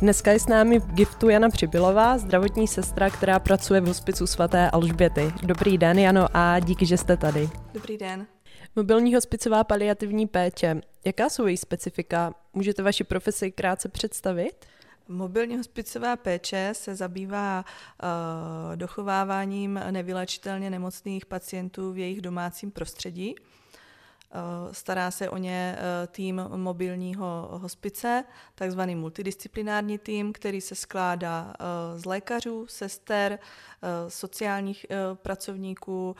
Dneska je s námi v giftu Jana Přibylová, zdravotní sestra, která pracuje v hospicu svaté Alžběty. Dobrý den, Jano, a díky, že jste tady. Dobrý den. Mobilní hospicová paliativní péče. Jaká jsou její specifika? Můžete vaši profesi krátce představit? Mobilní hospicová péče se zabývá uh, dochováváním nevylečitelně nemocných pacientů v jejich domácím prostředí. Uh, stará se o ně uh, tým mobilního hospice, takzvaný multidisciplinární tým, který se skládá z lékařů, sester, sociálních pracovníků,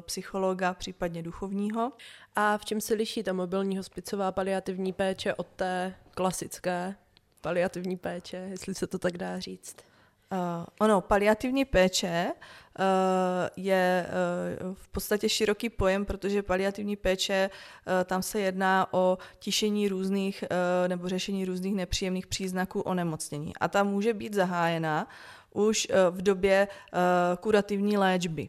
psychologa, případně duchovního. A v čem se liší ta mobilní hospicová paliativní péče od té klasické paliativní péče, jestli se to tak dá říct? Uh, ono, paliativní péče uh, je uh, v podstatě široký pojem, protože paliativní péče, uh, tam se jedná o tišení různých uh, nebo řešení různých nepříjemných příznaků onemocnění. A ta může být zahájena už uh, v době uh, kurativní léčby.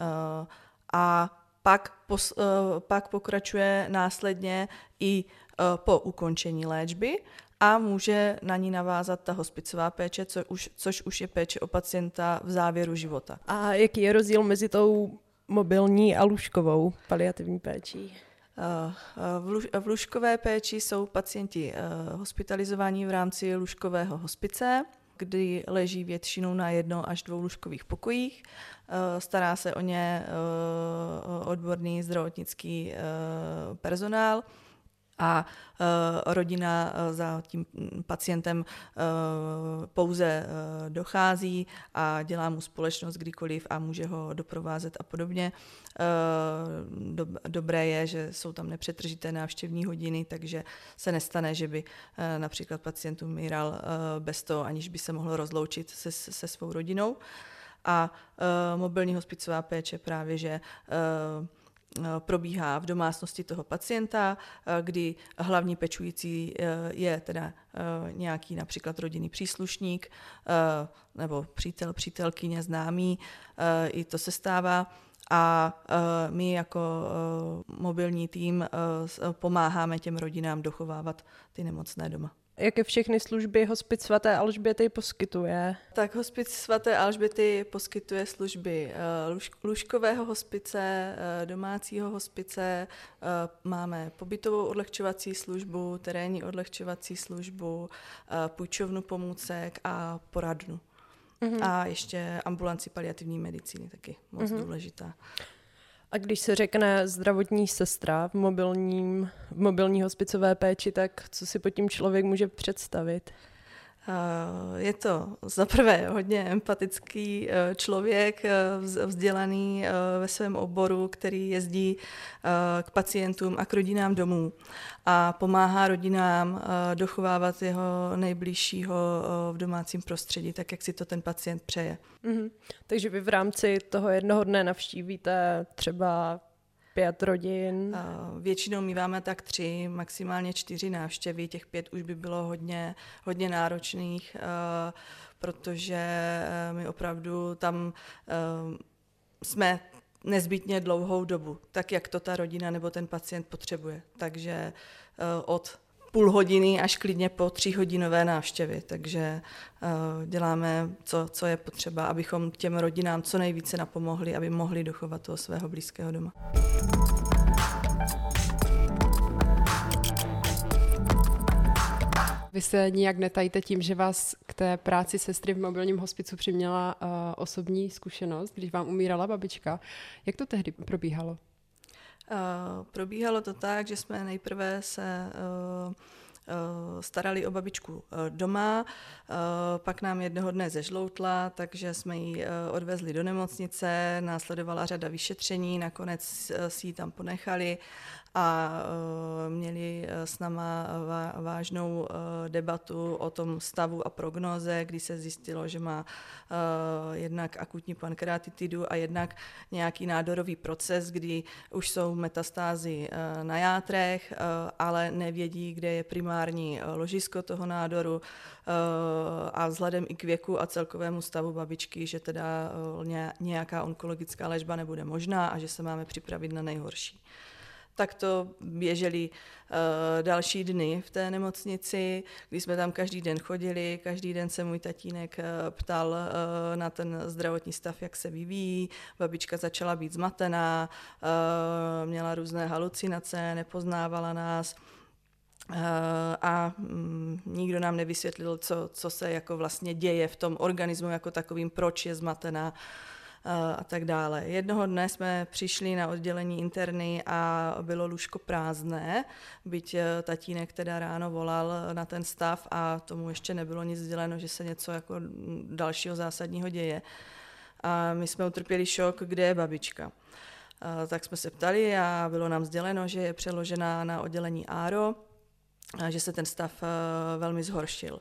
Uh, a pak, pos, uh, pak pokračuje následně i uh, po ukončení léčby a může na ní navázat ta hospicová péče, co už, což už je péče o pacienta v závěru života. A jaký je rozdíl mezi tou mobilní a lůžkovou paliativní péčí? Eh, v lůžkové péči jsou pacienti eh, hospitalizovaní v rámci lůžkového hospice, kdy leží většinou na jedno až dvou lůžkových pokojích. Eh, stará se o ně odborný zdravotnický personál a uh, rodina uh, za tím do, pouze dochází a dělá mu společnost kdykoliv a může ho doprovázet a podobně. Dobré je, že jsou tam nepřetržité návštěvní hodiny, takže se nestane, že by například pacient umíral bez toho, aniž by se mohl rozloučit se, se svou rodinou. A mobilní hospicová péče právě, že probíhá v domácnosti toho pacienta, eh, kdy hlavní pečující eh, je teda nějaký například rodinný příslušník nebo přítel, přítelkyně, známý, i to se stává. A my jako mobilní tým pomáháme těm rodinám dochovávat ty nemocné doma jaké všechny služby hospic svaté Alžběty poskytuje? Tak hospic svaté Alžběty poskytuje služby uh, lůžkového hospice, uh, domácího hospice, uh, máme pobytovou odlehčovací službu, terénní odlehčovací službu, půjčovnu pomůcek a poradnu. Uh-huh. A ještě ambulanci paliativní medicíny taky moc uh-huh. důležitá. A když se řekne zdravotní sestra v, mobilním, v mobilní hospicové péči, tak co si pod tím člověk může představit? Je to zaprvé hodně empatický e, člověk, e, vzdělaný ve svém oboru, který jezdí k pacientům a k rodinám domů a pomáhá rodinám dochovávat jeho nejbližšího v domácím prostředí, tak jak si to ten pacient přeje. Mm-hmm. Takže vy v rámci toho jednoho dne navštívíte třeba pět rodin? Většinou míváme tak tři, maximálně čtyři návštěvy. Těch pět už by bylo hodně, hodně náročných, eh, protože eh, my opravdu tam eh, jsme nezbytně dlouhou dobu, tak jak to ta rodina nebo ten pacient potřebuje. Takže od půl hodiny až klidně po tříhodinové návštěvy. Takže uh, děláme, co, co je potřeba, abychom těm rodinám co nejvíce napomohli, aby mohli dochovat toho svého blízkého doma. Vy se nijak netajíte tím, že vás k té práci sestry v mobilním hospicu přiměla uh, osobní zkušenost, když vám umírala babička. Jak to tehdy probíhalo? Uh, probíhalo to tak, že jsme nejprve se uh, starali o babičku doma, pak nám jednoho dne zežloutla, takže jsme ji odvezli do nemocnice, následovala řada vyšetření, nakonec si ji tam ponechali a měli s náma vážnou debatu o tom stavu a prognóze, kdy se zjistilo, že má jednak akutní pankreatitidu a jednak nějaký nádorový proces, kdy už jsou metastázy na játrech, ale nevědí, kde je primární ložisko toho nádoru uh, a vzhledem i k věku a celkovému stavu babičky, že teda uh, nějaká onkologická léčba nebude možná a že se máme připravit na nejhorší. Tak to běžely uh, další dny v té nemocnici, kdy jsme tam každý den chodili, každý den se můj tatínek ptal na ten zdravotní stav, jak se vyvíjí, babička začala být zmatená, měla různé halucinace, nepoznávala nás, a mm, nikdo nám nevysvětlil, co, co se jako vlastně děje v tom organismu jako takovým, proč je zmatená a tak dále. Jednoho dne jsme přišli na oddělení interny a bylo lůžko prázdné, byť e, tatínek teda ráno volal na ten stav a tomu ještě nebylo nic sděleno, že se něco jako dalšího zásadního děje. A my jsme utrpěli šok, kde je babička. Tak jsme se ptali a bylo nám sděleno, že je přeložena na oddělení ARO, že se ten stav e, velmi zhoršil.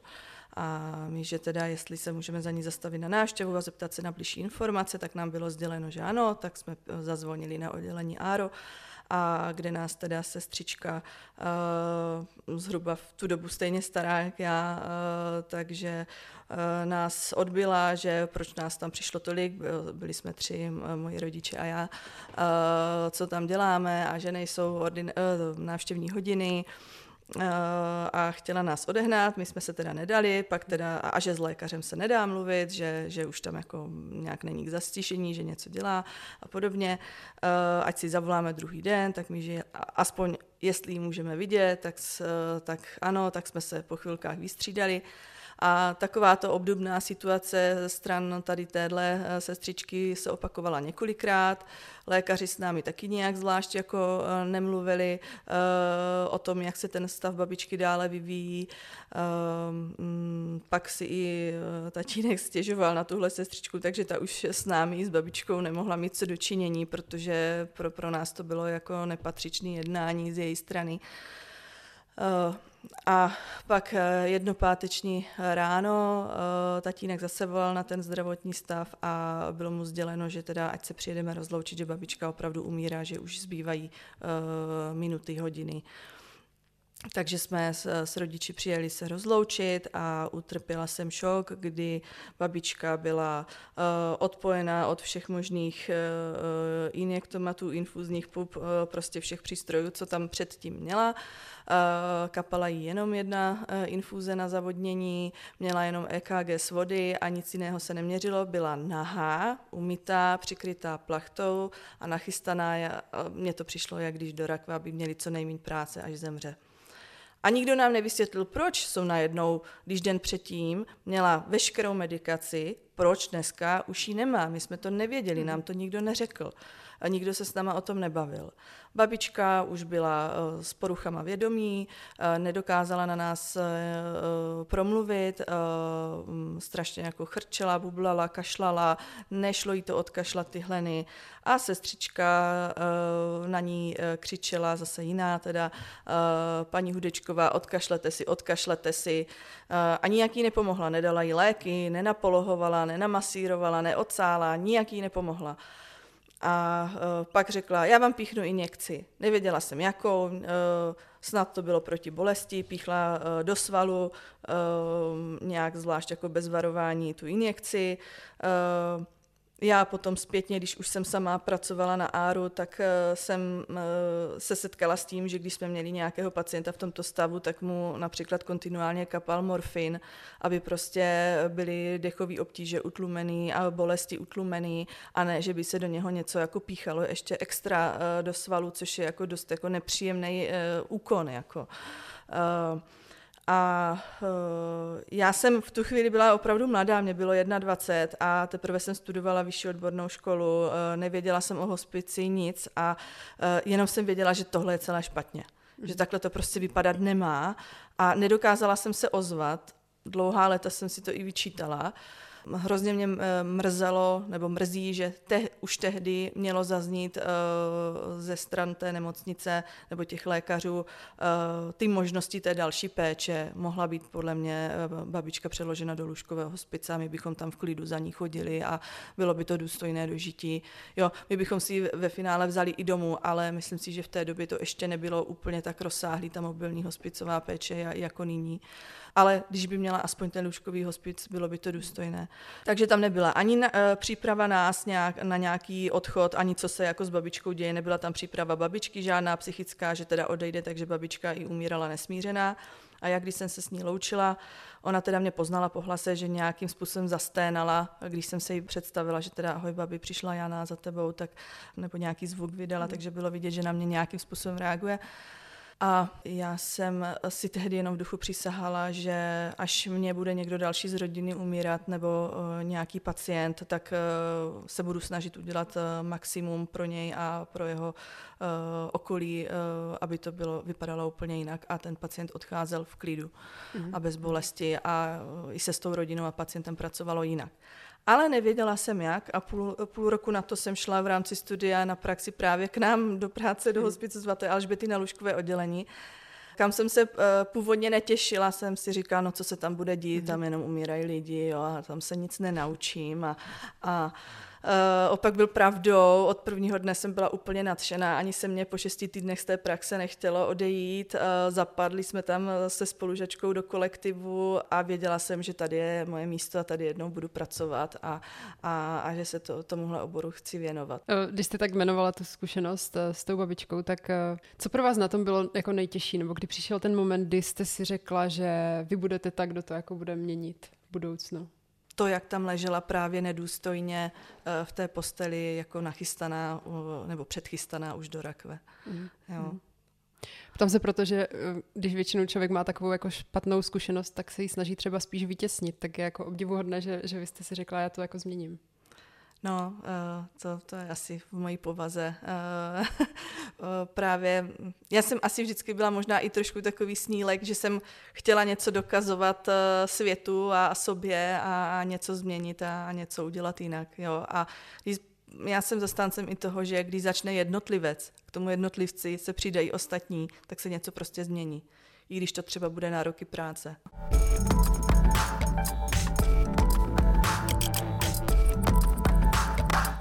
A my, že teda, jestli se můžeme za ní zastavit na návštěvu a zeptat se na blížší informace, tak nám bylo sděleno, že ano, tak jsme zazvonili na oddělení ARO a kde nás teda sestřička uh, zhruba v tu dobu stejně stará jak já, uh, takže uh, nás odbyla, že proč nás tam přišlo tolik, byli jsme tři, moji rodiče a já, co tam děláme a že nejsou ordin- návštěvní hodiny, Eh, a chtěla nás odehnat, my jsme se teda nedali, pak teda, a že s lékařem se nedá mluvit, že, že už tam jako nějak není k zastíšení, že něco dělá a podobně, eh, ať si zavoláme druhý den, tak my, že aspoň jestli ji můžeme vidět, tak, tak ano, tak jsme se po chvilkách vystřídali. A takováto obdobná situace ze stran tady téhle eh, sestřičky se opakovala několikrát. Lékaři s námi taky nějak zvlášť jako eh, nemluvili eh, o tom, jak se ten stav babičky dále vyvíjí. Mm, pak si i tatínek stěžoval na tuhle sestřičku, takže ta už s námi, s babičkou nemohla mít co dočinění, protože pro, pro nás to bylo jako nepatřičné jednání z její strany. A pak eh, jednopáteční ráno eh, tatínek zase volal na ten zdravotní stav a bylo mu sděleno, že teda ať se přijedeme rozloučit, že babička opravdu umírá, že už zbývají eh, minuty, hodiny. Takže jsme s, s rodiči přijeli se rozloučit a utrpěla jsem šok, kdy babička byla uh, odpojená od všech možných uh, injektomatů, infuzních pup, uh, prostě všech přístrojů, co tam předtím měla. Uh, kapala jí jenom jedna uh, infuze na zavodnění, měla jenom EKG s vody a nic jiného se neměřilo. Byla nahá, umytá, přikrytá plachtou a nachystaná. Mně to přišlo, jak když do rakve, aby měli co nejméně práce, až zemře. A nikdo nám nevysvětlil, proč jsou najednou, když den předtím měla veškerou medikaci, proč dneska už ji nemá. My jsme to nevěděli, nám to nikdo neřekl a nikdo se s náma o tom nebavil. Babička už byla eh, s poruchama vědomí, eh, nedokázala na nás eh, promluvit, mm, strašně jako chrčela, bublala, kašlala, nešlo jí to odkašlat ty hleny a sestřička na ní křičela, zase jiná teda, paní Hudečková, odkašlete si, odkašlete si. A nijak jí nepomohla, nedala jí léky, nenapolohovala, nenamasírovala, neocála, nijak jí nepomohla. A uh, pak řekla, já vám píchnu injekci. Nevěděla jsem jakou, uh, snad to bylo proti bolesti, píchla uh, do svalu, uh, nějak zvlášť jako bez varování tu injekci. Uh, já potom zpětně, když už jsem sama pracovala na ARu, tak eh, jsem eh, se setkala s tím, že když jsme měli nějakého pacienta v tomto stavu, tak mu například kontinuálně kapal morfin, aby prostě byly dechové obtíže utlumený a bolesti utlumený a ne, že by se do něho něco jako píchalo ještě extra eh, do svalu, což je jako dost jako nepříjemný úkon. Jako. A uh, já jsem v tu chvíli byla opravdu mladá, mě bylo 21 a teprve jsem studovala vyšší odbornou školu, uh, nevěděla jsem o hospici nic a uh, jenom jsem věděla, že tohle je celé špatně. Že takhle to prostě vypadat nemá a nedokázala jsem se ozvat. Dlouhá léta jsem si to i vyčítala. Uh, Hrozně mě eh, mrzelo, nebo mrzí, že te, už tehdy mělo zaznít uh, ze stran té nemocnice nebo těch lékařů uh, ty možnosti té další péče. Mohla být podle mě uh, babička přeložena do lůžkového hospice my bychom tam v klidu za ní chodili a bylo by to důstojné dožití. Jo, my bychom si ve finále vzali i domů, ale myslím si, že v té době to ještě nebylo úplně tak rozsáhlý, ta mobilní hospicová péče jako nyní ale když by měla aspoň ten lůžkový hospic, bylo by to důstojné. Takže tam nebyla ani na, příprava nás nějak, na nějaký odchod, ani co se jako s babičkou děje, nebyla tam příprava babičky žádná psychická, že teda odejde, takže babička i umírala nesmířená. A jak když jsem se s ní loučila, ona teda mě poznala po hlase, že nějakým způsobem zasténala, když jsem se jí představila, že teda ahoj babi, přišla Jana za tebou, tak nebo nějaký zvuk vydala, mm. takže bylo vidět, že na mě nějakým způsobem reaguje. A já jsem si tehdy jenom v duchu přisahala, že až mě bude někdo další z rodiny umírat nebo uh, nějaký pacient, tak uh, se budu snažit udělat uh, maximum pro něj a pro jeho okolí, aby to bylo, vypadalo úplně jinak a ten pacient odcházel v klidu mm. a bez bolesti a i se s tou rodinou a pacientem pracovalo jinak ale nevěděla jsem jak a půl, půl roku na to jsem šla v rámci studia na praxi právě k nám do práce do hmm. hospicu svaté Alžbety na lůžkové oddělení, kam jsem se uh, původně netěšila, jsem si říkala, no co se tam bude dít, tam jenom umírají lidi, jo, a tam se nic nenaučím. A, a Uh, opak byl pravdou, od prvního dne jsem byla úplně nadšená, ani se mě po šesti týdnech z té praxe nechtělo odejít. Uh, zapadli jsme tam se spolužačkou do kolektivu a věděla jsem, že tady je moje místo a tady jednou budu pracovat a, a, a že se to, tomuhle oboru chci věnovat. Eh, když jste tak jmenovala tu zkušenost s tou babičkou, tak co pro vás na tom bylo jako nejtěžší, nebo kdy přišel ten moment, kdy jste si řekla, že vy budete tak, kdo to jako bude měnit v budoucnu? To, jak tam ležela právě nedůstojně eh, v té posteli, jako nachystaná nebo předchystaná už do rakve. Mm. Jo. Mm. Ptám se proto, že eh, když většinou člověk má takovou jako špatnou zkušenost, tak se ji snaží třeba spíš vytěsnit, tak je jako obdivuhodné, že, že vy jste si řekla, já to jako změním. No, uh, to, to je asi v mojí povaze. Uh, uh, právě, já jsem asi vždycky byla možná i trošku takový snílek, že jsem chtěla něco dokazovat světu a sobě a, něco změnit a, něco udělat jinak. Jo. A já jsem zastáncem i toho, že když začne jednotlivec, k tomu jednotlivci se přidají ostatní, tak se něco prostě změní. I když to třeba bude na roky práce.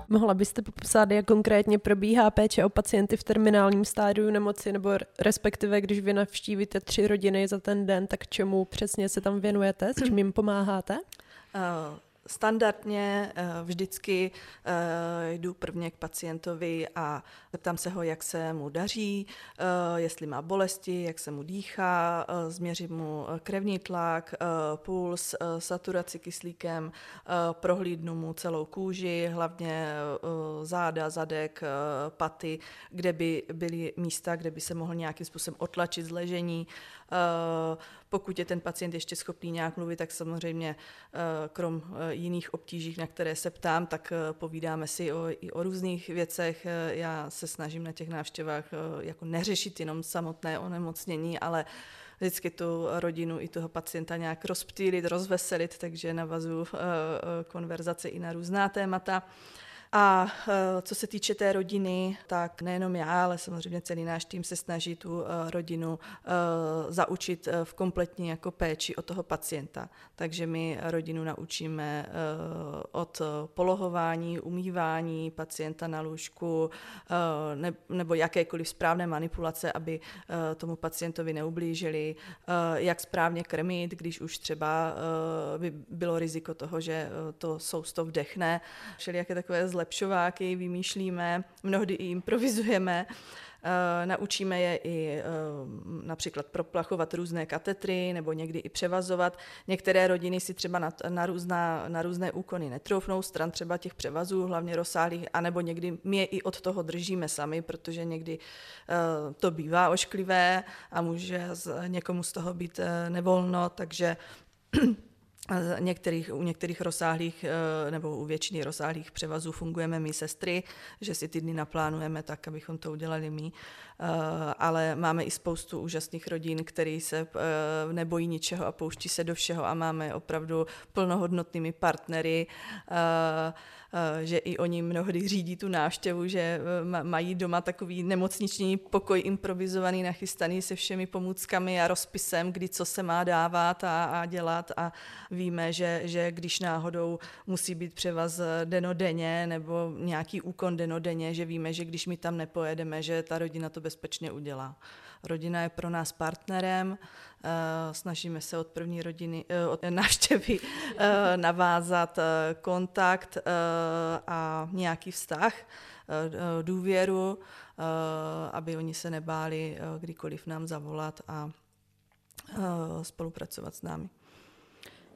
Mohla byste popsat, jak konkrétně probíhá péče o pacienty v terminálním stádiu nemoci, nebo respektive, když vy navštívíte tři rodiny za ten den, tak čemu přesně se tam věnujete, s čím jim pomáháte? Uh, Standardně eh, vždycky eh, jdu prvně k pacientovi a zeptám se ho, jak se mu daří, eh, jestli má bolesti, jak se mu dýchá, změřím mu krevní tlak, puls, saturaci kyslíkem, prohlídnu mu celou kůži, hlavně záda, zadek, paty, kde by byly místa, kde by se mohl nějakým způsobem otlačit z ležení, pokud je ten pacient ještě schopný nějak mluvit, tak samozřejmě eh, krom eh, jiných obtíží, na které se ptám, tak povídáme si o, i o různých věcech. Já se snažím na těch návštěvách jako neřešit jenom samotné onemocnění, ale vždycky tu rodinu i toho pacienta nějak rozptýlit, rozveselit, takže navazuju konverzace i na různá témata. A eh, co se týče té rodiny, tak nejenom já, ale samozřejmě celý náš tým se snaží tu eh, rodinu eh, zaučit v kompletní jako péči o toho pacienta. Takže my rodinu naučíme od polohování, umývání pacienta na lůžku nebo jakékoliv správné manipulace, aby tomu pacientovi neublížili, jak správně krmit, když už třeba by bylo riziko toho, že to sousto vdechne, všelijaké takové zlepšováky vymýšlíme, mnohdy i improvizujeme. Uh, naučíme je i uh, například proplachovat různé katetry nebo někdy i převazovat. Některé rodiny si třeba na, na, různá, na různé úkony netroufnou, stran třeba těch převazů, hlavně rozsáhlých, anebo někdy my je i od toho držíme sami, protože někdy uh, to bývá ošklivé a může někomu z toho být nevolno, takže Některých, u některých rozsáhlých eh, nebo u většiny rozsáhlých převazů fungujeme my sestry, že si ty dny naplánujeme tak, abychom to udělali my. Eh, ale máme i spoustu úžasných rodin, který se eh, nebojí ničeho a pouští se do všeho a máme opravdu plnohodnotnými partnery že i oni mnohdy řídí tu návštěvu, že mají doma takový nemocniční pokoj improvizovaný, nachystaný se všemi pomůckami a rozpisem, kdy co se má dávat a, a dělat a víme, že, že když náhodou musí být převaz denodenně nebo nějaký úkon denodenně, že víme, že když my tam nepojedeme, že ta rodina to bezpečně udělá. Rodina je pro nás partnerem, eh, snažíme se od první rodiny, eh, od návštěvy eh, navázat kontakt a nějaký vztah, důvěru, aby oni se nebáli kdykoliv nám zavolat a spolupracovat s námi.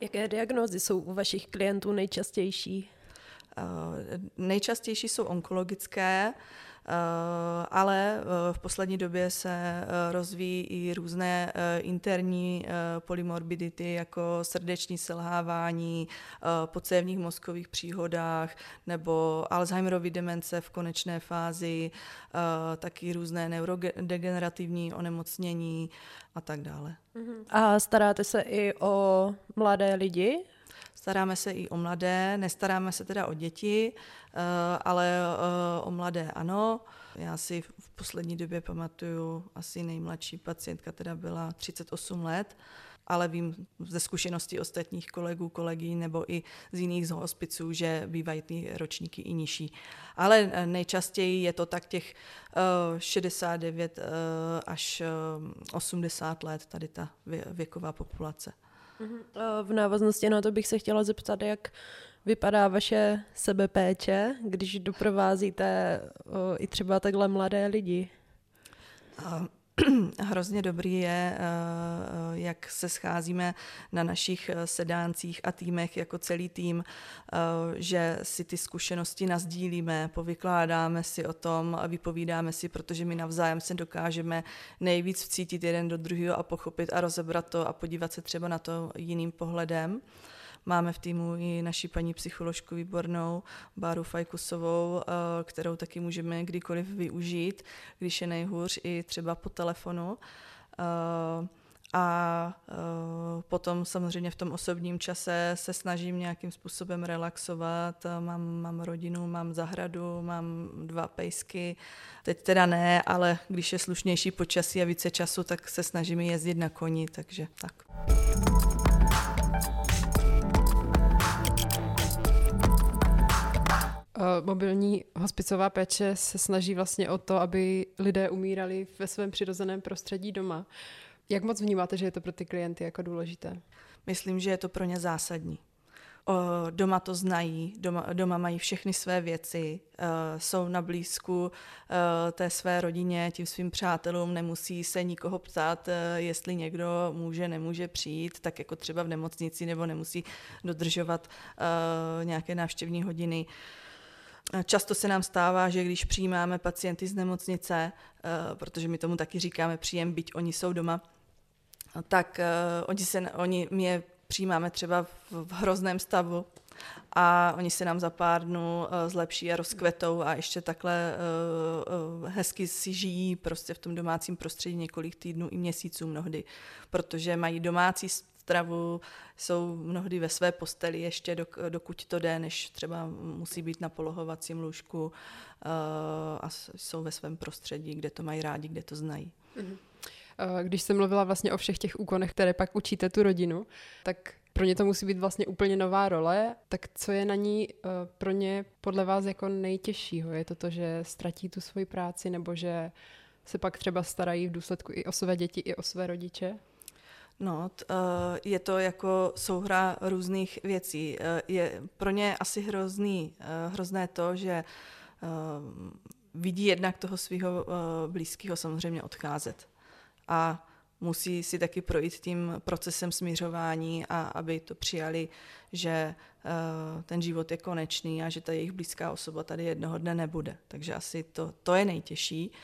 Jaké diagnózy jsou u vašich klientů nejčastější? Nejčastější jsou onkologické, ale eh, v poslední době se eh, rozvíjí i různé interní polymorbidity, jako srdeční selhávání, po cévních mozkových příhodách nebo Alzheimerovy demence v konečné fázi, taky různé neurodegenerativní onemocnění a tak dále. Mhm. A staráte se i o mladé lidi? Staráme se i o mladé, nestaráme se teda o děti, eh, ale eh, o mladé ano. Já si v poslední době pamatuju, asi nejmladší pacientka teda byla 38 let, ale vím ze zkušeností ostatních kolegů, kolegí nebo i z jiných z hospiců, že bývají ty ročníky i nižší. Ale eh, nejčastěji je to tak těch 69 až 80 let, tady ta věková populace. Mhm. V návaznosti na to bych se chtěla zeptat, jak vypadá vaše sebepéče, když doprovázíte i třeba takhle mladé lidi? hrozně dobrý je, eh, eh, jak se scházíme na našich eh, sedáncích a týmech jako celý tým, že si ty zkušenosti nazdílíme, povykládáme si o tom a vypovídáme si, protože my navzájem se dokážeme nejvíc vcítit jeden do druhého a pochopit a rozebrat to a podívat se třeba na to jiným pohledem. Máme v týmu i naši paní psycholožku výbornou, Báru Fajkusovou, eh, kterou taky můžeme kdykoliv využít, když je nejhůř i třeba po telefonu. Eh, a uh, potom samozřejmě v tom osobním čase se snažím nějakým způsobem relaxovat. Mám, mám rodinu, mám zahradu, mám dva pejsky. Teď teda ne, ale když je slušnější počasí a více času, tak se snažím jezdit na koni, takže tak. Mobilní hospicová péče se snaží vlastně o to, aby lidé umírali ve svém přirozeném prostředí doma. Jak moc vnímáte, že je to pro ty klienty jako důležité? Myslím, že je to pro ně zásadní. O, doma to znají, doma, doma mají všechny své věci, uh, jsou na blízku uh, té své rodině, tím svým přátelům, nemusí se nikoho ptát, uh, jestli někdo může, nemůže přijít, tak jako třeba v nemocnici, nebo nemusí dodržovat nějaké návštěvní hodiny. Uh, Často se nám stává, že když přijímáme pacienty z nemocnice, eh, protože my tomu taky říkáme příjem, byť oni jsou doma, tak eh, oni, se, oni my je přijímáme třeba v hrozném stavu a oni se nám za pár dnů eh, zlepší a rozkvetou a ještě takhle hezky si žijí prostě v tom domácím prostředí několik týdnů i měsíců mnohdy, protože mají domácí stravu, jsou mnohdy ve své posteli ještě, dok, dokud to jde, než třeba musí být na polohovacím lůžku uh, a jsou ve svém prostředí, kde to mají rádi, kde to znají. Mhm. Eh, když jsem mluvila vlastně o všech těch úkonech, které pak učíte tu rodinu, tak pro ně to musí být vlastně úplně nová role, tak co je na ní uh, pro ně podle vás jako nejtěžšího? Je to to, že ztratí tu svoji práci nebo že se pak třeba starají v důsledku i o své děti, i o své rodiče? No, t, uh, je to jako souhra různých věcí. Uh, je pro ně asi hrozný, uh, hrozné to, že uh, vidí jednak toho svého uh, blízkého samozřejmě odcházet. A musí si taky projít tím procesem smířování a aby to přijali, že uh, ten život je konečný a že ta jejich blízká osoba tady jednoho dne nebude. Takže asi to, to je nejtěžší. Uh,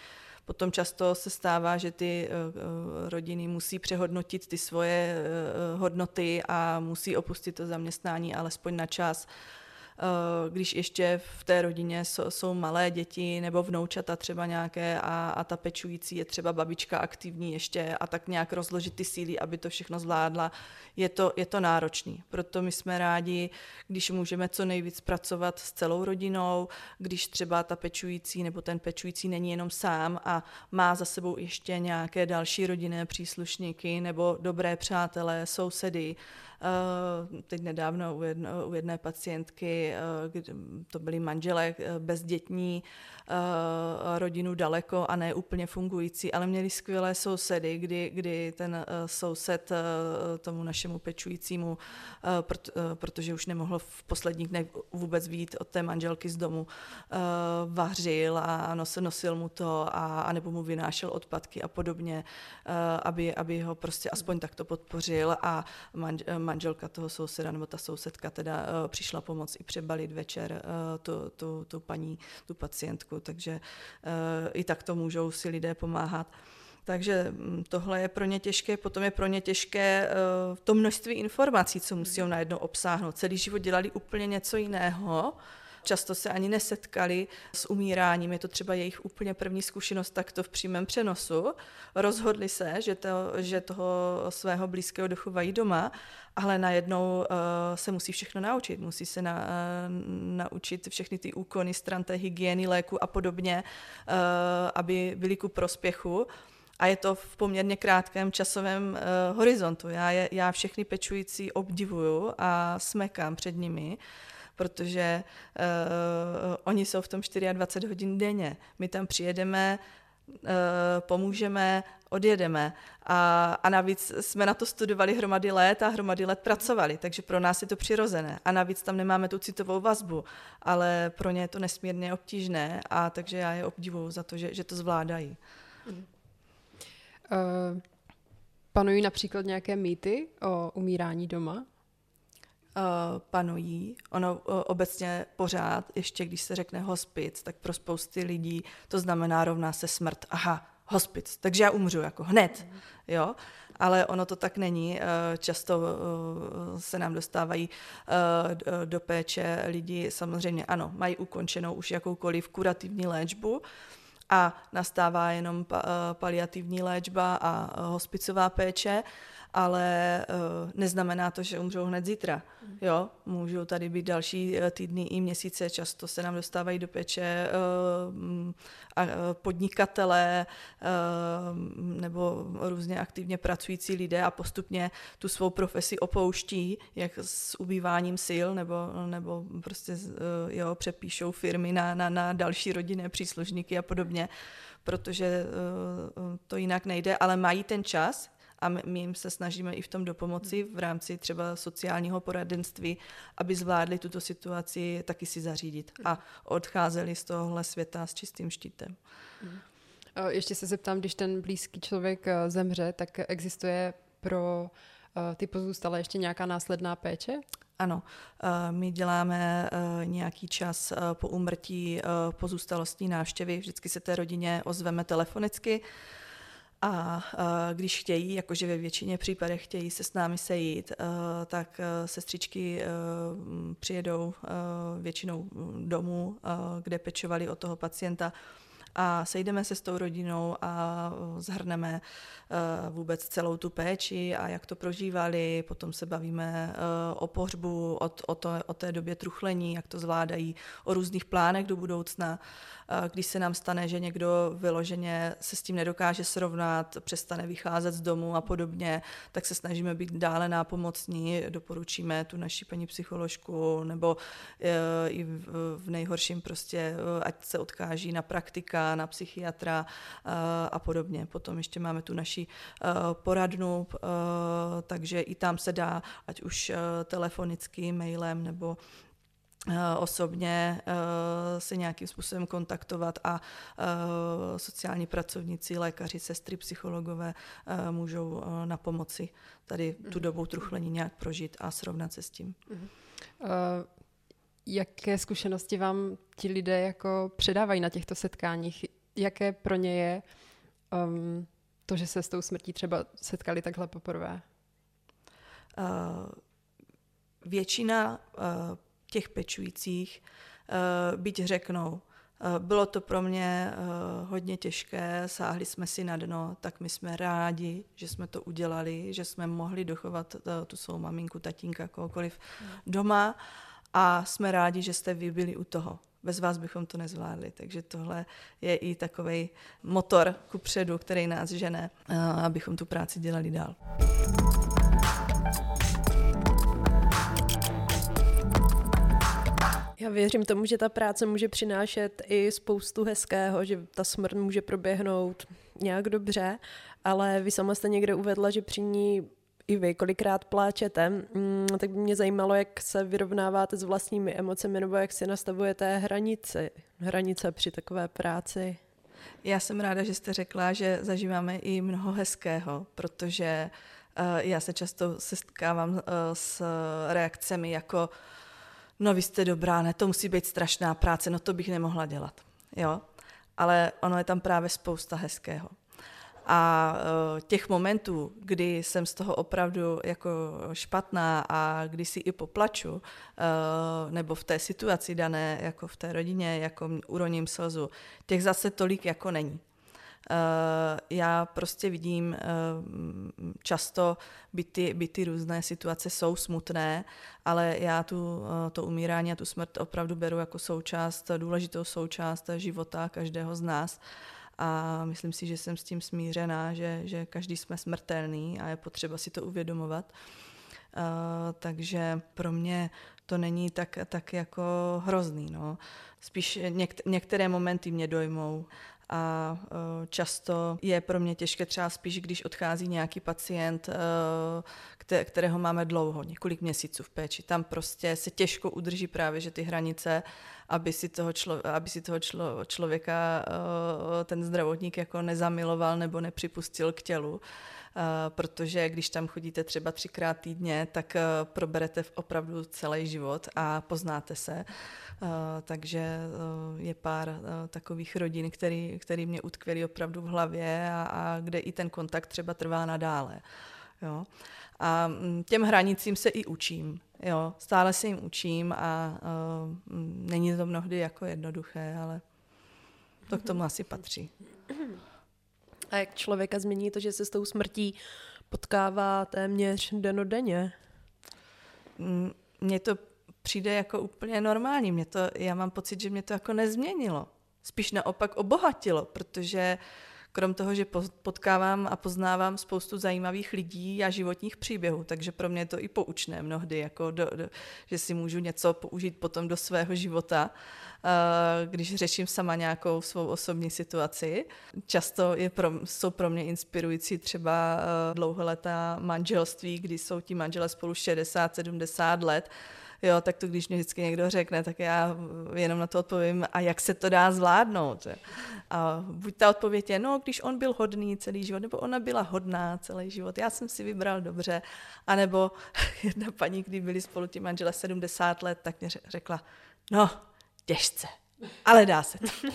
Potom často se stává, že ty eh, eh, rodiny musí přehodnotit ty svoje eh, hodnoty a musí opustit to zaměstnání alespoň na čas když ještě v té rodině jsou malé děti nebo vnoučata třeba nějaké a, a ta pečující je třeba babička aktivní ještě a tak nějak rozložit ty síly, aby to všechno zvládla, je to, je to náročný. Proto my jsme rádi, když můžeme co nejvíc pracovat s celou rodinou, když třeba ta pečující nebo ten pečující není jenom sám a má za sebou ještě nějaké další rodinné příslušníky nebo dobré přátelé, sousedy, Eh, teď nedávno u, jedné pacientky, eh, to byli manželé eh, bezdětní, rodinu daleko a ne úplně fungující, ale měli skvělé sousedy, kdy, kdy ten soused tomu našemu pečujícímu, protože už nemohl v posledních dnech vůbec vít od té manželky z domu, vařil a nosil, mu to a, a nebo mu vynášel odpadky a podobně, aby, aby ho prostě aspoň takto podpořil a manžel, manželka toho souseda nebo ta sousedka teda přišla pomoct i přebalit večer tu, tu, tu paní, tu pacientku, takže uh, i tak to můžou si lidé pomáhat. Takže mm, tohle je pro ně těžké, potom je pro ně těžké uh, to množství informací, co musí najednou obsáhnout. Celý život dělali úplně něco jiného, často se ani nesetkali s umíráním, je to třeba jejich úplně první zkušenost takto v přímém přenosu. Rozhodli se, že, to, že toho svého blízkého dochovají doma, ale najednou uh, se musí všechno naučit. Musí se na, uh, naučit všechny ty úkony stran té hygieny, léku a podobně, uh, aby byly ku prospěchu a je to v poměrně krátkém časovém uh, horizontu. Já, je, já všechny pečující obdivuju a smekám před nimi, protože uh, oni jsou v tom 24 hodin denně. My tam přijedeme, uh, pomůžeme, odjedeme. A, a navíc jsme na to studovali hromady let a hromady let pracovali, takže pro nás je to přirozené. A navíc tam nemáme tu citovou vazbu, ale pro ně je to nesmírně obtížné a takže já je obdivuju za to, že, že to zvládají. Uh, panují například nějaké mýty o umírání doma? Uh, panují. Ono uh, obecně pořád, ještě když se řekne hospic, tak pro spousty lidí to znamená rovná se smrt. Aha, hospic, takže já umřu jako hned, jo. Ale ono to tak není. Často se nám dostávají do péče lidi, samozřejmě ano, mají ukončenou už jakoukoliv kurativní léčbu, a nastává jenom paliativní léčba a hospicová péče ale uh, neznamená to, že umřou hned zítra. Jo, můžou tady být další uh, týdny i měsíce, často se nám dostávají do peče uh, a, uh, podnikatelé uh, nebo různě aktivně pracující lidé a postupně tu svou profesi opouští, jak s ubýváním sil, nebo, nebo prostě uh, jo, přepíšou firmy na, na, na další rodinné příslušníky a podobně, protože uh, to jinak nejde, ale mají ten čas, a my jim se snažíme i v tom dopomoci v rámci třeba sociálního poradenství, aby zvládli tuto situaci taky si zařídit a odcházeli z tohohle světa s čistým štítem. Ještě se zeptám, když ten blízký člověk eh, zemře, tak existuje pro eh, ty pozůstalé ještě nějaká následná péče? Ano, eh, my děláme nějaký čas po umrtí pozůstalostní návštěvy, vždycky se té rodině ozveme telefonicky, a když chtějí, jakože ve většině případech chtějí se s námi sejít, tak sestřičky přijedou většinou domů, kde pečovali o toho pacienta a sejdeme se s tou rodinou a zhrneme vůbec celou tu péči a jak to prožívali, potom se bavíme o pohřbu, o, o, to, o té době truchlení, jak to zvládají, o různých plánech do budoucna. Když se nám stane, že někdo vyloženě se s tím nedokáže srovnat, přestane vycházet z domu a podobně, tak se snažíme být dále nápomocní, doporučíme tu naši paní psycholožku, nebo i v nejhorším prostě, ať se odkáží na praktika, na psychiatra e, a podobně. Potom ještě máme tu naši poradnu, takže i tam se dá, ať už telefonicky, mailem nebo Eh, osobně eh, se nějakým způsobem kontaktovat a eh, sociální pracovníci, lékaři, sestry, psychologové můžou na pomoci tady tu mhm. dobu truchlení nějak prožít a srovnat se s tím. Uh, jaké zkušenosti vám ti lidé jako předávají na těchto setkáních? Jaké pro ně je um, to, že se s tou smrtí třeba setkali takhle poprvé? Uh, většina uh, těch pečujících, byť řeknou, bylo to pro mě hodně těžké, sáhli jsme si na dno, tak my jsme rádi, že jsme to udělali, že jsme mohli dochovat tu svou maminku, tatínka, kohokoliv doma a jsme rádi, že jste vy byli u toho. Bez vás bychom to nezvládli. Takže tohle je i takový motor ku předu, který nás žene, abychom tu práci dělali dál. Já věřím tomu, že ta práce může přinášet i spoustu hezkého, že ta smrt může proběhnout nějak dobře, ale vy sama jste někde uvedla, že při ní i vy kolikrát pláčete, mm, tak by mě zajímalo, jak se vyrovnáváte s vlastními emocemi nebo jak si nastavujete hranice, hranice při takové práci. Já jsem ráda, že jste řekla, že zažíváme i mnoho hezkého, protože uh, já se často setkávám uh, s reakcemi jako no vy jste dobrá, ne, to musí být strašná práce, no to bych nemohla dělat. Jo? Ale ono je tam právě spousta hezkého. A uh, těch momentů, kdy jsem z toho opravdu jako špatná a kdy si i poplaču, uh, nebo v té situaci dané, jako v té rodině, jako uroním slzu, těch zase tolik jako není. Uh, já prostě vidím často, by ty, by ty různé situace jsou smutné, ale já tu, to umírání a tu smrt opravdu beru jako součást, důležitou součást života každého z nás. A myslím si, že jsem s tím smířená, že, že každý jsme smrtelný a je potřeba si to uvědomovat. Uh, takže pro mě to není tak, tak jako hrozný. No. Spíš něk- některé momenty mě dojmou a uh, často je pro mě těžké třeba spíš, když odchází nějaký pacient, uh, kterého máme dlouho, několik měsíců v péči. Tam prostě se těžko udrží právě, že ty hranice aby si toho, člo, aby si toho člo, člověka eh, ten zdravotník jako nezamiloval nebo nepřipustil k tělu. Uh, protože když tam chodíte třeba třikrát týdně, tak uh, proberete opravdu celý život a poznáte se. Uh, takže je pár takových rodin, který, který mě utkvěli opravdu v hlavě a, a kde i ten kontakt třeba trvá nadále. Jo. A mm, těm hranicím se i učím. Jo, stále se jim učím a uh, není to mnohdy jako jednoduché, ale to k tomu asi patří. A jak člověka změní to, že se s tou smrtí potkává téměř denodenně? Mm, mně to přijde jako úplně normální. Mě to, já mám pocit, že mě to jako nezměnilo. Spíš naopak obohatilo, protože uh, krom toho, že potkávám a poznávám spoustu zajímavých lidí a životních příběhů, takže pro mě je to i poučné mnohdy, jako do, do, že si můžu něco použít potom do svého života, když řeším sama nějakou svou osobní situaci. Často je pro, jsou pro mě inspirující třeba uh, dlouholetá manželství, kdy jsou ti manžele spolu 60-70 let, jo, tak to když mě vždycky někdo řekne, tak já jenom na to odpovím, a jak se to dá zvládnout. A buď ta odpověď je, no, když on byl hodný celý život, nebo ona byla hodná celý život, já jsem si vybral dobře, anebo jedna paní, když byli spolu ti manžele 70 let, tak mě řekla, no, těžce, ale dá se to.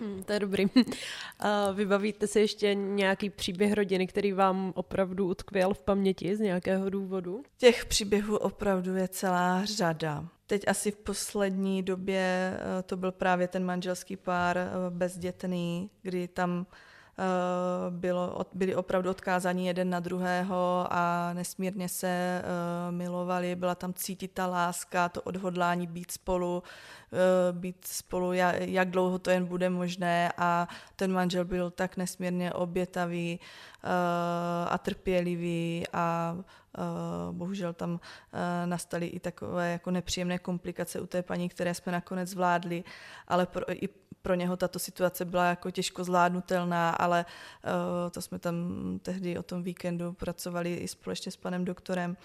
Hmm, to je dobrý. A vybavíte si ještě nějaký příběh rodiny, který vám opravdu utkvěl v paměti z nějakého důvodu? Těch příběhů opravdu je celá řada. Teď asi v poslední době eh, to byl právě ten manželský pár eh, bezdětný, kdy tam bylo, byli opravdu odkázaní jeden na druhého a nesmírně se milovali, byla tam cítit ta láska, to odhodlání být spolu, být spolu, jak dlouho to jen bude možné. A ten manžel byl tak nesmírně obětavý a trpělivý a Eh, bohužel tam eh, nastaly i takové jako nepříjemné komplikace u té paní, které jsme nakonec zvládli, ale pro, i pro něho tato situace byla jako těžko zvládnutelná, ale uh, to jsme tam tehdy o tom víkendu pracovali i společně s panem doktorem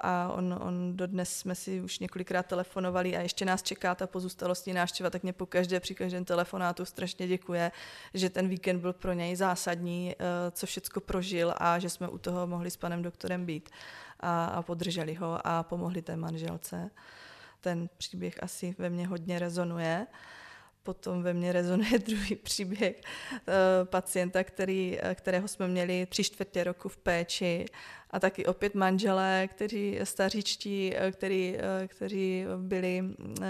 a on, on dodnes jsme si už několikrát telefonovali a ještě nás čeká ta pozůstalostní návštěva, tak mě po každé při každém telefonátu strašně děkuje, že ten víkend byl pro něj zásadní, uh, co všecko prožil a že jsme u toho mohli s panem doktorem být a, a podrželi ho a pomohli té manželce. Ten příběh asi ve mně hodně rezonuje. Potom ve mně rezonuje druhý příběh pacienta, který, kterého jsme měli tři čtvrtě roku v péči a taky opět manželé, kteří staříčtí, který, kteří byli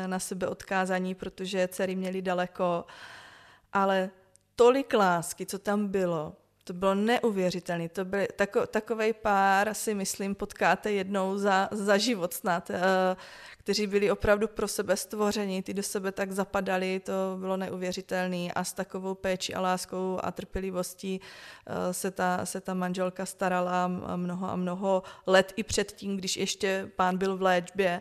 na sebe odkázaní, protože dcery měli daleko, ale tolik lásky, co tam bylo, to bylo neuvěřitelné. To byl tako, takový pár, si myslím, potkáte jednou za, za život snad, uh, kteří byli opravdu pro sebe stvoření, ty do sebe tak zapadali, to bylo neuvěřitelné a s takovou péčí a láskou a trpělivostí uh, se, ta, se ta manželka starala mnoho a mnoho let i předtím, když ještě pán byl v léčbě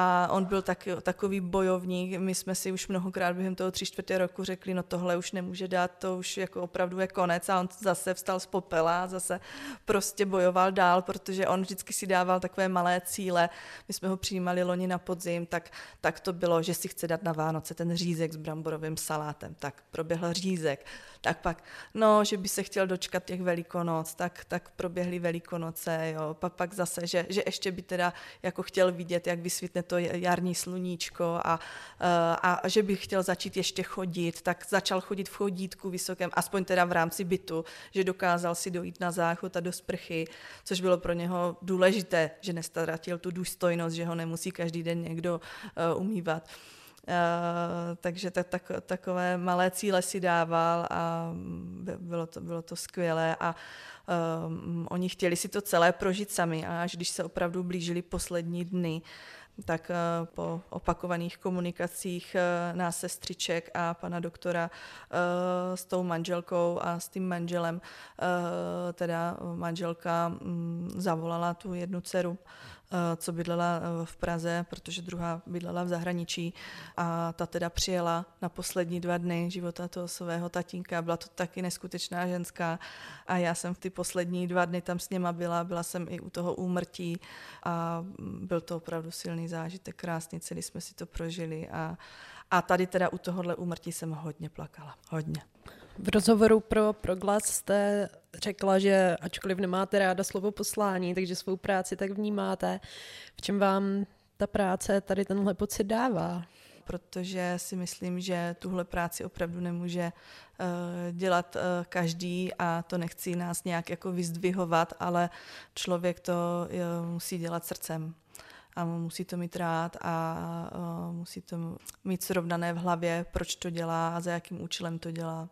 a on byl tak, takový bojovník. My jsme si už mnohokrát během toho tři čtvrtě roku řekli, no tohle už nemůže dát, to už jako opravdu je konec a on zase vstal z popela zase prostě bojoval dál, protože on vždycky si dával takové malé cíle. My jsme ho přijímali loni na podzim, tak, tak to bylo, že si chce dát na Vánoce ten řízek s bramborovým salátem. Tak proběhl řízek. Tak pak, no, že by se chtěl dočkat těch velikonoc, tak, tak proběhly velikonoce, jo. Pak, pak zase, že, že ještě by teda jako chtěl vidět, jak vysvětne to jarní sluníčko a, eh, a, a že by chtěl začít ještě chodit, tak začal chodit v chodítku vysokém, aspoň teda v rámci bytu, že dokázal si dojít na záchod a do sprchy, což bylo pro něho důležité, že nestaраtil tu důstojnost, že ho nemusí každý den někdo uh, umývat. Uh, takže tak, tak, takové malé cíle si dával a bylo to, bylo to skvělé a uh, oni chtěli si to celé prožít sami a až když se opravdu blížili poslední dny, tak eh, po opakovaných komunikacích eh, nás sestřiček a pana doktora eh, s tou manželkou a s tím manželem, teda manželka mm, zavolala tu jednu dceru co bydlela eh, v Praze, protože druhá bydlela v zahraničí. A ta teda přijela na poslední dva dny života toho svého tatínka. Byla to taky neskutečná ženská. A já jsem v ty poslední dva dny tam s něma byla, byla jsem i u toho úmrtí. A byl to opravdu silný zážitek, krásně, celý jsme si to prožili. A, a tady teda u tohohle úmrtí jsem hodně plakala, hodně. V rozhovoru pro Proglas jste řekla, že ačkoliv nemáte ráda slovo poslání, takže svou práci tak vnímáte. V čem vám ta práce tady tenhle pocit dává? protože si myslím, že tuhle práci opravdu nemůže uh, dělat uh, každý a to nechci nás nějak jako vyzdvihovat, ale člověk to uh, musí dělat srdcem a musí to mít rád a musí to mít srovnané v hlavě, proč to dělá a za jakým účelem to dělá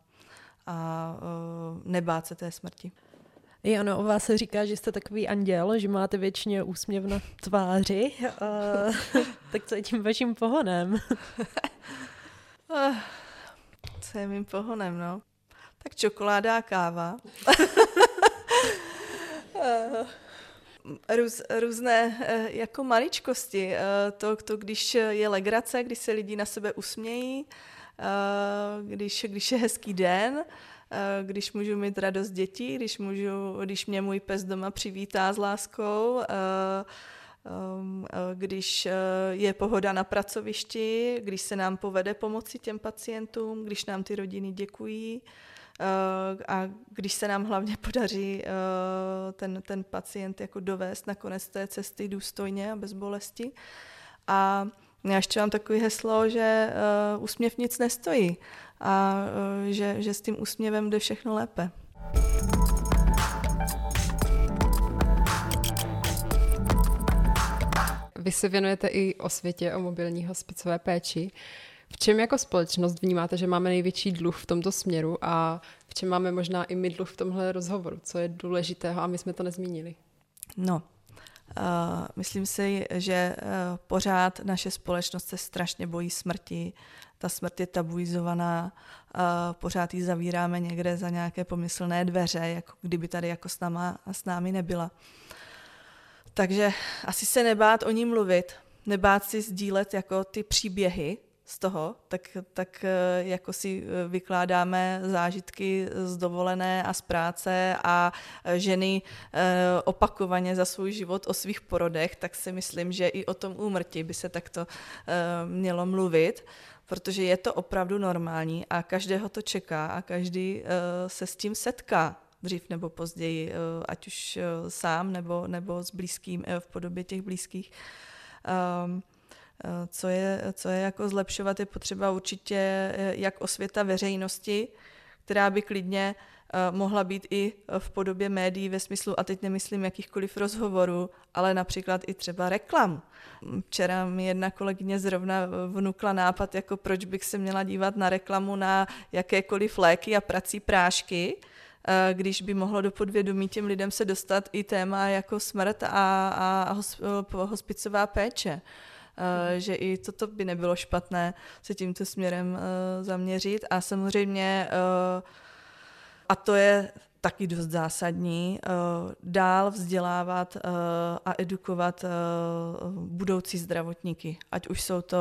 a uh, nebát se té smrti. I ano, o vás se říká, že jste takový anděl, že máte většině úsměv na tváři. Uh, tak co je tím vaším pohonem? uh, co je mým pohonem, no? Tak čokoláda a káva. Růz, různé jako maličkosti. To, to, když je legrace, když se lidi na sebe usmějí, Eh, když, když je hezký den, eh, když můžu mít radost dětí, když, můžu, když mě můj pes doma přivítá s láskou, eh, když je pohoda na pracovišti, když se nám povede pomoci těm pacientům, když nám ty rodiny děkují a když se nám hlavně podaří ten, ten pacient jako dovést na konec té cesty důstojně a bez bolesti. A já ještě mám takové heslo, že uh, úsměv nic nestojí a uh, že, že s tím úsměvem jde všechno lépe. Vy se věnujete i o světě, o mobilní hospicové péči. V čem jako společnost vnímáte, že máme největší dluh v tomto směru a v čem máme možná i my dluh v tomhle rozhovoru? Co je důležitého a my jsme to nezmínili? No, Uh, myslím si, že uh, pořád naše společnost se strašně bojí smrti. Ta smrt je tabuizovaná, uh, pořád ji zavíráme někde za nějaké pomyslné dveře, jako kdyby tady jako s, náma, s námi nebyla. Takže asi se nebát o ní mluvit, nebát si sdílet jako ty příběhy, z toho, tak, tak eh, jako si eh, vykládáme zážitky z dovolené a z práce a eh, ženy opakovaně za svůj život o svých porodech, tak si myslím, že i o tom úmrtí by se takto mělo mluvit, protože je to opravdu normální a každého to čeká a každý se s tím setká dřív nebo později, ať už sám nebo, nebo s blízkým v podobě těch blízkých. Um, Co je, co je jako zlepšovat, je potřeba určitě jak osvěta veřejnosti, která by klidně mohla být i v podobě médií ve smyslu, a teď nemyslím jakýchkoliv rozhovorů, ale například i třeba reklam. Včera mi jedna kolegyně zrovna vnukla nápad, jako proč bych se měla dívat na reklamu na jakékoliv léky a prací prášky, Eh, když by mohlo do podvědomí těm lidem se dostat i téma jako smrt a, a eh, hospicová péče. Uh, že i toto by nebylo špatné se tímto směrem uh, zaměřit. A samozřejmě, uh, a to je taky dost zásadní, eh, dál vzdělávat eh, a edukovat eh, budoucí zdravotníky. Ať už jsou to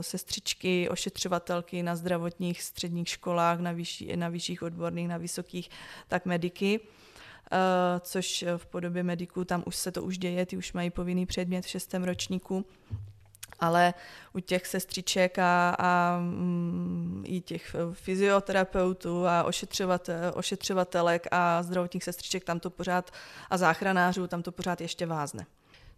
sestřičky, ošetřovatelky na zdravotních středních školách, na, vyšší, na vyšších odborných, na vysokých, tak mediky. Což v podobě mediků tam už se to už děje, ty už mají povinný předmět v šestém ročníku ale u těch sestřiček a, a mm, i těch fyzioterapeutů a ošetřovat, ošetřovatelek a zdravotních sestřiček tam to pořád a záchranářů tam to pořád ještě vázne.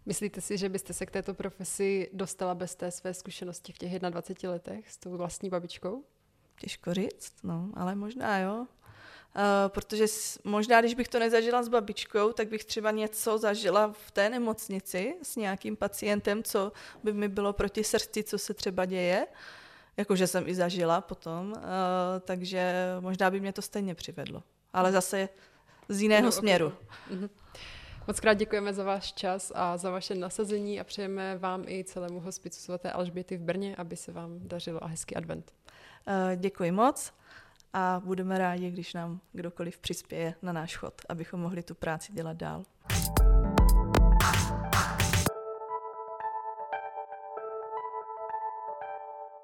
Myslíte si, že byste se k této profesi dostala bez té své zkušenosti v těch 21 letech s tou vlastní babičkou? Těžko říct, no, ale možná jo. Uh, protože možná, když bych to nezažila s babičkou, tak bych třeba něco zažila v té nemocnici s nějakým pacientem, co by mi bylo proti srdci, co se třeba děje, jakože jsem i zažila potom, uh, takže možná by mě to stejně přivedlo. Ale zase z jiného no, směru. Okay. Mhm. Moc krát děkujeme za váš čas a za vaše nasazení a přejeme vám i celému hospicu svaté Alžběty v Brně, aby se vám dařilo a hezký advent. Uh, děkuji moc a budeme rádi, když nám kdokoliv přispěje na náš chod, abychom mohli tu práci dělat dál.